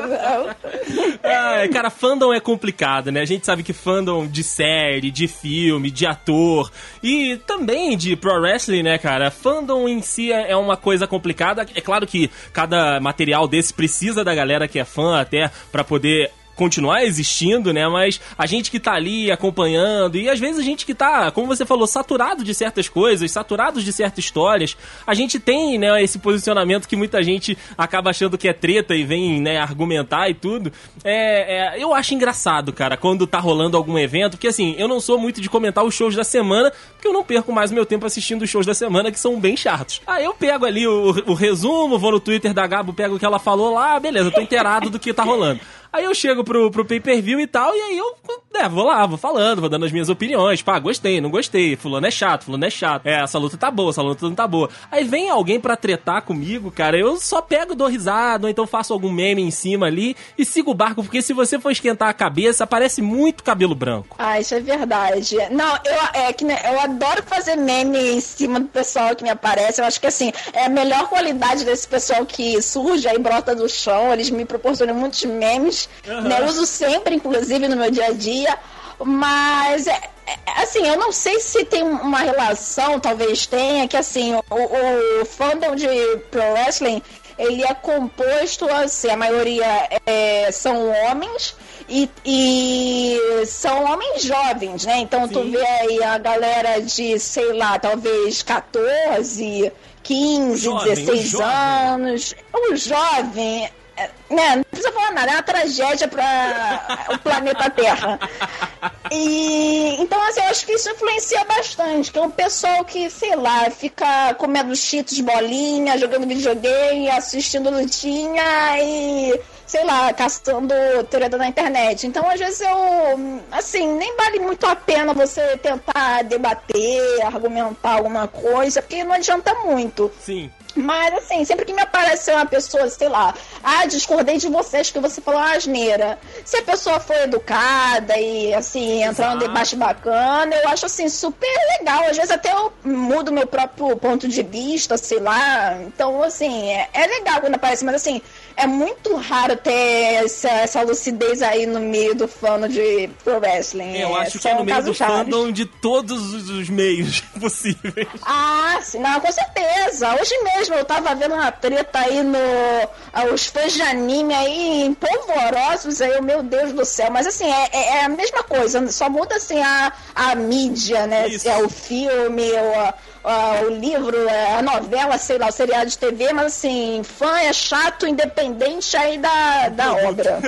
é, cara, fandom é complicado, né? A gente sabe que fandom de série, de filme, de ator e também de pro wrestling, né, cara? Fandom em si é uma coisa complicada. É claro que cada material desse precisa precisa da galera que é fã até para poder continuar existindo, né? Mas a gente que tá ali acompanhando, e às vezes a gente que tá, como você falou, saturado de certas coisas, saturados de certas histórias, a gente tem, né, esse posicionamento que muita gente acaba achando que é treta e vem, né, argumentar e tudo. É, é, eu acho engraçado, cara, quando tá rolando algum evento, porque assim, eu não sou muito de comentar os shows da semana, porque eu não perco mais o meu tempo assistindo os shows da semana, que são bem chatos. Aí eu pego ali o, o resumo, vou no Twitter da Gabo, pego o que ela falou lá, beleza, tô inteirado do que tá rolando. Aí eu chego pro, pro pay-per-view e tal, e aí eu é, vou lá, vou falando, vou dando as minhas opiniões. Pá, gostei, não gostei. Fulano é chato, fulano é chato. É, essa luta tá boa, essa luta não tá boa. Aí vem alguém pra tretar comigo, cara, eu só pego, dou risada, ou então faço algum meme em cima ali e sigo o barco, porque se você for esquentar a cabeça, parece muito cabelo branco. Ah, isso é verdade. Não, eu, é, que, eu adoro fazer meme em cima do pessoal que me aparece. Eu acho que, assim, é a melhor qualidade desse pessoal que surge aí, brota do chão. Eles me proporcionam muitos memes Uhum. Né? Eu uso sempre, inclusive, no meu dia a dia. Mas, é, é, assim, eu não sei se tem uma relação, talvez tenha, que assim, o, o fandom de pro wrestling, ele é composto, assim, a maioria é, são homens e, e, são homens jovens, né? Então Sim. tu vê aí a galera de, sei lá, talvez 14, 15, jovem, 16 anos. O jovem né, não precisa falar nada, é uma tragédia para o planeta Terra. E então assim, eu acho que isso influencia bastante, que é um pessoal que, sei lá, fica comendo cheetos, bolinha, jogando videogame, assistindo lutinha e sei lá, caçando teoria na internet. Então, às vezes eu, assim, nem vale muito a pena você tentar debater, argumentar alguma coisa, porque não adianta muito. Sim. Mas, assim, sempre que me aparece uma pessoa, sei lá, ah, discordei de vocês que você falou asneira. Se a pessoa for educada e, assim, entrar num debate bacana, eu acho, assim, super legal. Às vezes até eu mudo meu próprio ponto de vista, sei lá. Então, assim, é, é legal quando aparece, mas, assim, é muito raro ter essa, essa lucidez aí no meio do fã de pro wrestling. Eu é, acho que é no meio do fandom de todos os meios possíveis. Ah, sim, não, com certeza. Hoje mesmo eu tava vendo uma treta aí no. Ah, os fãs de anime aí polvorosos aí, meu Deus do céu. Mas assim, é, é, é a mesma coisa, só muda assim a, a mídia, né? Isso. É o filme, o uh, o livro, é, a novela, sei lá, o seriado de TV, mas assim, fã é chato, independente aí da, da obra.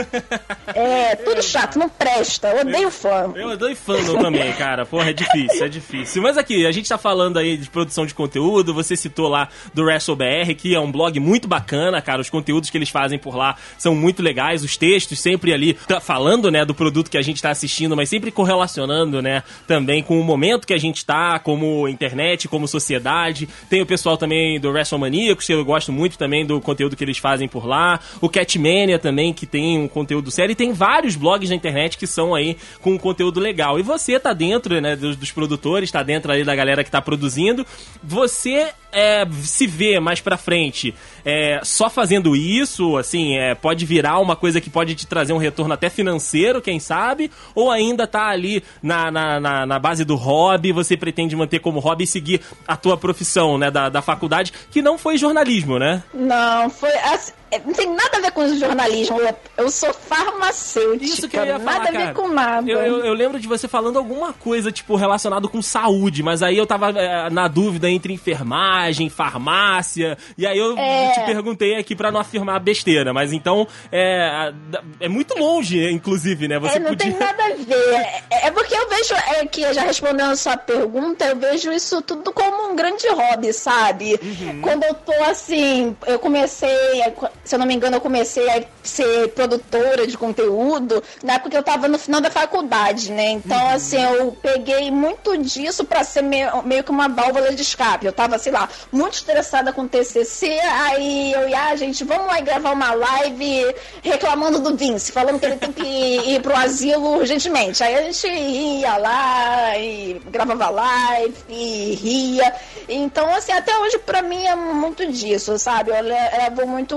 É, tudo chato, não presta. Eu odeio fã. Eu odeio fã também, cara. Porra, é difícil, é difícil. Mas aqui, a gente tá falando aí de produção de conteúdo, você citou lá do WrestleBR, que é um blog muito bacana, cara. Os conteúdos que eles fazem por lá são muito legais, os textos sempre ali tá falando, né, do produto que a gente tá assistindo, mas sempre correlacionando, né, também com o momento que a gente tá, como internet, como sociedade. Tem o pessoal também do WrestleManiacos, que eu gosto muito também do conteúdo que eles fazem por lá. O Catmania também, que tem um conteúdo sério. E tem vários blogs na internet que são aí com um conteúdo legal. E você tá dentro, né, dos, dos produtores, tá dentro aí da galera que tá produzindo. Você é, se vê mais pra frente é, só fazendo isso, assim, é, pode virar uma coisa que pode te trazer um retorno até financeiro, quem sabe? Ou ainda tá ali na, na, na, na base do hobby, você pretende manter como hobby e seguir a tua profissão, né, da, da faculdade, que não foi jornalismo, né? Não, foi. Assim, não tem nada a ver com jornalismo. Eu sou farmacêutica. Isso que eu ia falar, nada cara. a ver com nada. Eu, eu, eu, lembro de você falando alguma coisa, tipo, relacionado com saúde, mas aí eu tava é, na dúvida entre enfermagem, farmácia, e aí eu é... te perguntei aqui para não afirmar besteira, mas então é, é muito longe, inclusive, né? Você é, não podia... tem nada a ver. É, é porque eu vejo, é, que já respondendo a sua pergunta, eu vejo isso tudo como um grande hobby, sabe? Uhum. Quando eu tô assim, eu comecei se eu não me engano, eu comecei a ser produtora de conteúdo na época que eu tava no final da faculdade, né? Então, uhum. assim, eu peguei muito disso para ser meio, meio que uma válvula de escape. Eu tava, sei lá, muito estressada com o TCC, aí eu ia, ah, gente, vamos lá gravar uma live reclamando do Vince, falando que ele tem que ir pro asilo urgentemente. Aí a gente ia lá e gravava live e ria. Então, assim, até hoje para mim é muito disso, sabe? Eu levo muito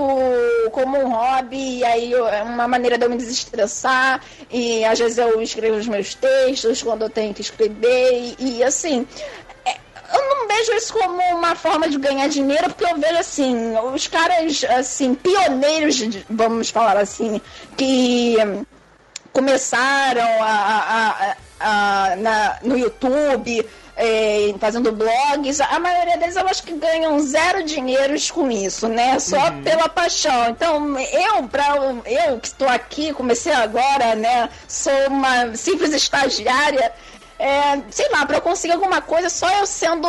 como um hobby, e aí é uma maneira de eu me desestressar, e às vezes eu escrevo os meus textos quando eu tenho que escrever, e, e assim, é, eu não vejo isso como uma forma de ganhar dinheiro, porque eu vejo assim, os caras assim, pioneiros, vamos falar assim, que começaram a, a, a, na, no YouTube, é, fazendo blogs, a maioria deles eu acho que ganham zero dinheiros com isso, né? Só uhum. pela paixão. Então, eu, pra, eu que estou aqui, comecei agora, né? Sou uma simples estagiária é, sei lá, pra eu conseguir alguma coisa, só eu sendo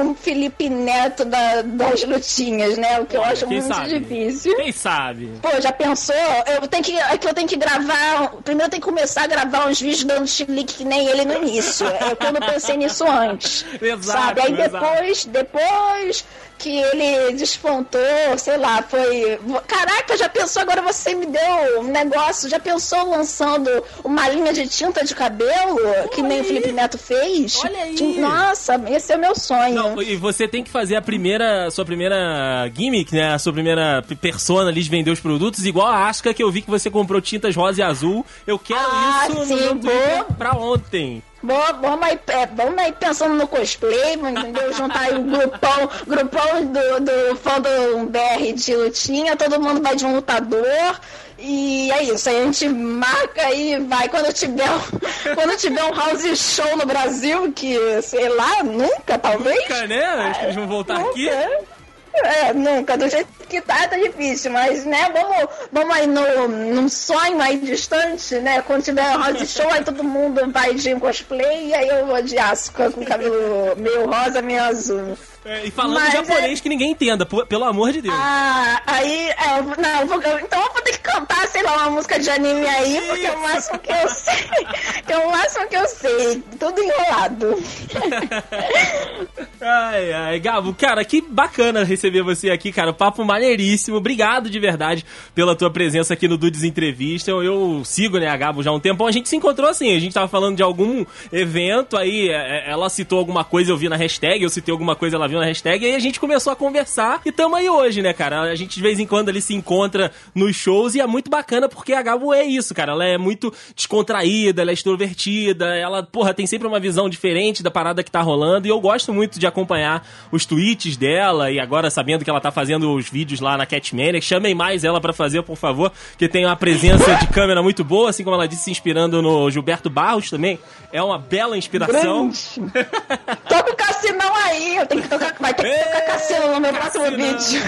um Felipe Neto da, das lutinhas, né? O que Olha, eu acho muito sabe? difícil. Quem sabe? Pô, já pensou? Eu tenho que, é que eu tenho que gravar. Primeiro eu tenho que começar a gravar uns vídeos dando chilique que nem ele no início. É quando eu pensei nisso antes. Exato, sabe? Aí depois, exato. depois que ele despontou, sei lá, foi. Caraca, já pensou? Agora você me deu um negócio, já pensou lançando uma linha de tinta de cabelo, Olha que nem aí. o Felipe Neto fez? Olha aí. Nossa, esse é o meu sonho. Não, e você tem que fazer a primeira, sua primeira gimmick, né? A sua primeira persona ali de vender os produtos, igual a Asca que eu vi que você comprou tintas rosa e azul. Eu quero ah, isso sim, no Twitter pra ontem. Vamos aí, é, vamos aí pensando no cosplay, entendeu? Juntar aí o grupão, grupão do, do fã do BR de lutinha, todo mundo vai de um lutador. E é isso, aí a gente marca e vai quando tiver, quando tiver um house show no Brasil, que sei lá, nunca, talvez. Nunca, né? Acho que eles vão voltar nunca. aqui. É, nunca, do jeito que tá, tá difícil, mas, né, vamos, vamos aí no, num sonho aí distante, né, quando tiver Rose Show, aí todo mundo vai de cosplay, e aí eu vou de Asuka com cabelo meio rosa, meio azul. É, e falando Mas japonês é... que ninguém entenda, pelo amor de Deus. Ah, aí, é, não, vou, então eu vou ter que cantar, sei lá, uma música de anime aí, Isso. porque é o máximo que eu sei. que é o máximo que eu sei. Tudo enrolado. ai, ai, Gabo, cara, que bacana receber você aqui, cara. Papo maneiríssimo. Obrigado de verdade pela tua presença aqui no Dudes Entrevista. Eu, eu sigo, né, a Gabo já há um tempo. A gente se encontrou assim, a gente tava falando de algum evento aí, é, ela citou alguma coisa, eu vi na hashtag, eu citei alguma coisa, ela viu na hashtag, e aí a gente começou a conversar e tamo aí hoje, né, cara? A gente de vez em quando ali se encontra nos shows e é muito bacana porque a Gabo é isso, cara. Ela é muito descontraída, ela é extrovertida, ela, porra, tem sempre uma visão diferente da parada que tá rolando e eu gosto muito de acompanhar os tweets dela e agora sabendo que ela tá fazendo os vídeos lá na Catmania, chamem mais ela para fazer, por favor, que tem uma presença de câmera muito boa, assim como ela disse, se inspirando no Gilberto Barros também. É uma bela inspiração. Toca o cassinão aí, eu tenho que tocar vai ter que tocar cassino no meu próximo vídeo.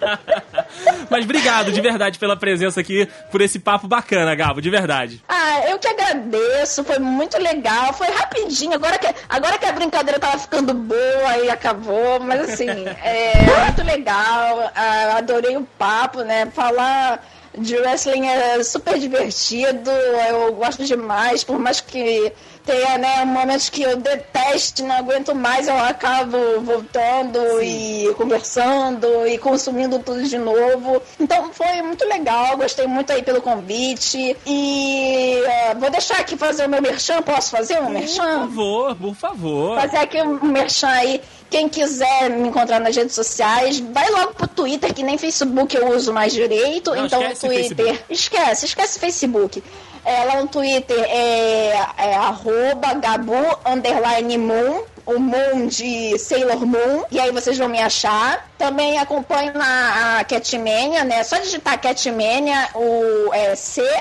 Mas obrigado de verdade pela presença aqui, por esse papo bacana, Gabo, de verdade. Ah, eu que agradeço, foi muito legal, foi rapidinho. Agora que, agora que a brincadeira tava ficando boa e acabou, mas assim, é muito legal. Ah, adorei o papo, né? Falar de wrestling é super divertido, eu gosto demais, por mais que tenha né, momentos que eu detesto, não aguento mais, eu acabo voltando Sim. e conversando e consumindo tudo de novo. Então foi muito legal, gostei muito aí pelo convite. E uh, vou deixar aqui fazer o meu merchan, posso fazer um merchan? Por favor, por favor. Fazer aqui um merchan aí. Quem quiser me encontrar nas redes sociais, vai logo pro Twitter, que nem Facebook eu uso mais direito. Não, então o Twitter. Facebook. Esquece, esquece Facebook. É, lá no Twitter é, é arroba Gabu underline Moon o Moon de Sailor Moon, e aí vocês vão me achar. Também acompanho na a Catmania, né? Só digitar Catmania, o é, C-A-T-C-H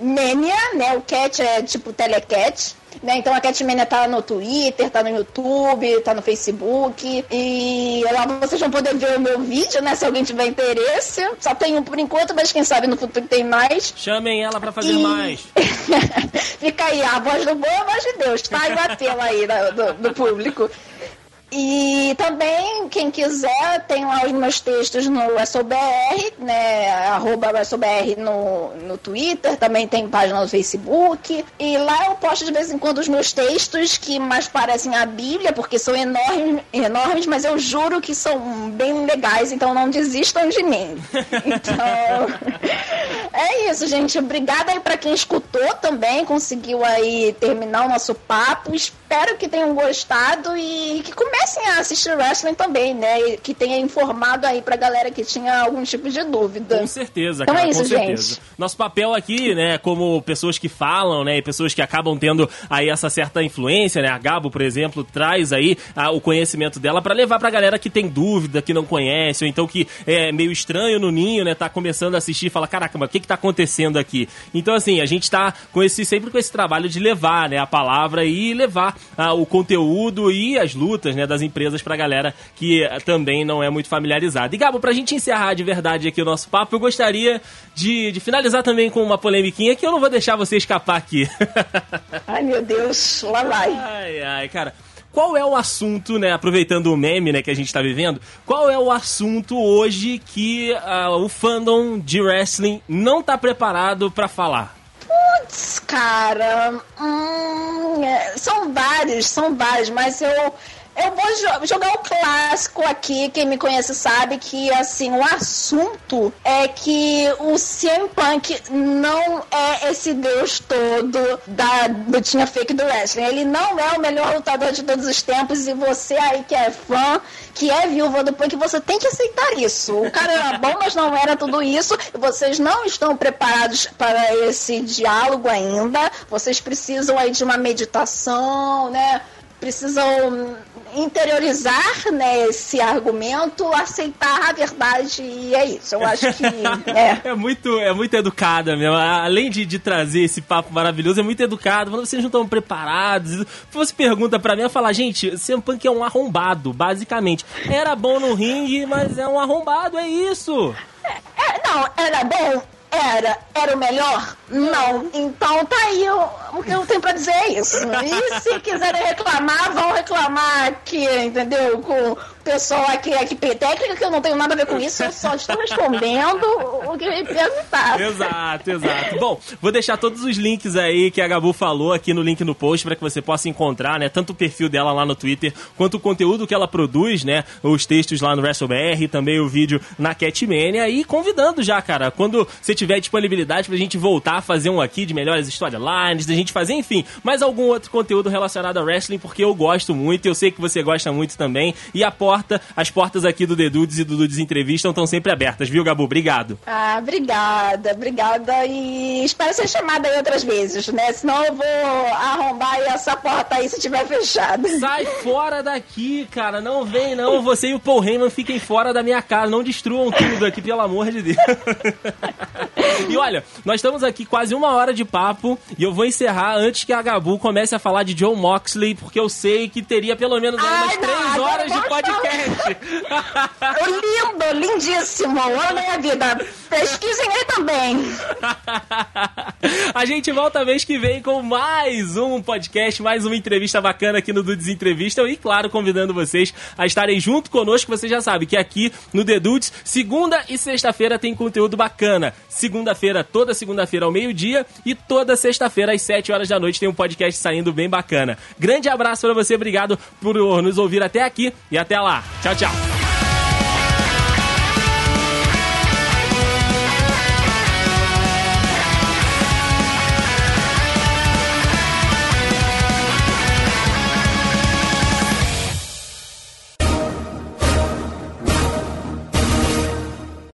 Mania, né? O cat é tipo telecat. Né? Então a Catmania tá no Twitter, tá no YouTube, tá no Facebook. E lá vocês vão poder ver o meu vídeo, né? Se alguém tiver interesse. Só tem um por enquanto, mas quem sabe no futuro tem mais. Chamem ela para fazer e... mais. Fica aí, a voz do bom é a voz de Deus, tá? E bateu aí do, do público. E também, quem quiser, tem lá os meus textos no SOBR, né? Arroba SOBR no, no Twitter, também tem página no Facebook. E lá eu posto de vez em quando os meus textos que mais parecem a Bíblia, porque são enormes, enormes, mas eu juro que são bem legais, então não desistam de mim. Então, é isso, gente. Obrigada aí para quem escutou também, conseguiu aí terminar o nosso papo espero que tenham gostado e que comecem a assistir wrestling também, né? E que tenha informado aí pra galera que tinha algum tipo de dúvida. Com certeza, então cara, é isso, com certeza. gente. Nosso papel aqui, né, como pessoas que falam, né, e pessoas que acabam tendo aí essa certa influência, né? A Gabo, por exemplo, traz aí ah, o conhecimento dela pra levar pra galera que tem dúvida, que não conhece, ou então que é meio estranho no ninho, né? Tá começando a assistir e fala, caraca, mas o que que tá acontecendo aqui? Então, assim, a gente tá com esse, sempre com esse trabalho de levar, né, a palavra e levar ah, o conteúdo e as lutas, né, das empresas pra galera que também não é muito familiarizada. E, Gabo, pra gente encerrar de verdade aqui o nosso papo, eu gostaria de, de finalizar também com uma polemiquinha que eu não vou deixar você escapar aqui. Ai, meu Deus, lá vai. Ai, ai, cara. Qual é o assunto, né, aproveitando o meme, né, que a gente tá vivendo, qual é o assunto hoje que ah, o fandom de wrestling não tá preparado pra falar? Putz, cara. hum, é, são vários, são vários, mas eu. Eu vou jo- jogar o clássico aqui, quem me conhece sabe que assim, o assunto é que o CM Punk não é esse deus todo da lutinha fake do wrestling. Ele não é o melhor lutador de todos os tempos e você aí que é fã, que é viúva do Punk, você tem que aceitar isso. O cara era bom, mas não era tudo isso. E vocês não estão preparados para esse diálogo ainda. Vocês precisam aí de uma meditação, né? Precisam interiorizar né, esse argumento, aceitar a verdade e é isso. Eu acho que é. É muito, é muito educada mesmo. Além de, de trazer esse papo maravilhoso, é muito educado. Quando vocês não estão preparados, você pergunta pra mim, eu falo, gente, CM Punk é um arrombado, basicamente. Era bom no ringue, mas é um arrombado, é isso. É, não, era bom? Era. Era o melhor? Não. Então tá aí o, o que eu tenho pra dizer é isso. E se quiserem reclamar, vão reclamar aqui, entendeu? Com pessoal aqui, aqui técnica, que eu não tenho nada a ver com isso, eu só estou respondendo o que me perguntaram. Exato, exato. Bom, vou deixar todos os links aí que a Gabu falou aqui no link no post para que você possa encontrar, né? Tanto o perfil dela lá no Twitter, quanto o conteúdo que ela produz, né? Os textos lá no WrestleBR, também o vídeo na Catmania. E convidando já, cara, quando você tiver disponibilidade pra gente voltar a fazer um aqui de melhores storylines, da gente fazer, enfim, mais algum outro conteúdo relacionado a wrestling, porque eu gosto muito, eu sei que você gosta muito também. E a porta, as portas aqui do The Dudes e do Dudes Entrevista estão sempre abertas, viu, Gabu? Obrigado. Ah, obrigada, obrigada. E espero ser chamada aí outras vezes, né? Senão eu vou arrombar essa porta aí se tiver fechada. Sai fora daqui, cara. Não vem, não. Você e o Paul Heyman fiquem fora da minha casa. Não destruam tudo aqui, pelo amor de Deus. E olha, nós estamos aqui quase uma hora de papo e eu vou encerrar antes que a Gabu comece a falar de John Moxley, porque eu sei que teria pelo menos Ai, umas não, três horas de vamos podcast. Lindo, lindíssimo. Olha minha vida. Pesquisem aí também. A gente volta mês que vem com mais um podcast, mais uma entrevista bacana aqui no Dudes Entrevista e, claro, convidando vocês a estarem junto conosco. Você já sabe que aqui no The Dudes, segunda e sexta-feira tem conteúdo bacana. Segunda-feira, toda segunda-feira ao meio-dia e toda sexta-feira às sete horas da noite tem um podcast saindo bem bacana. Grande abraço pra você, obrigado por nos ouvir até aqui e até lá. 啊，脚脚。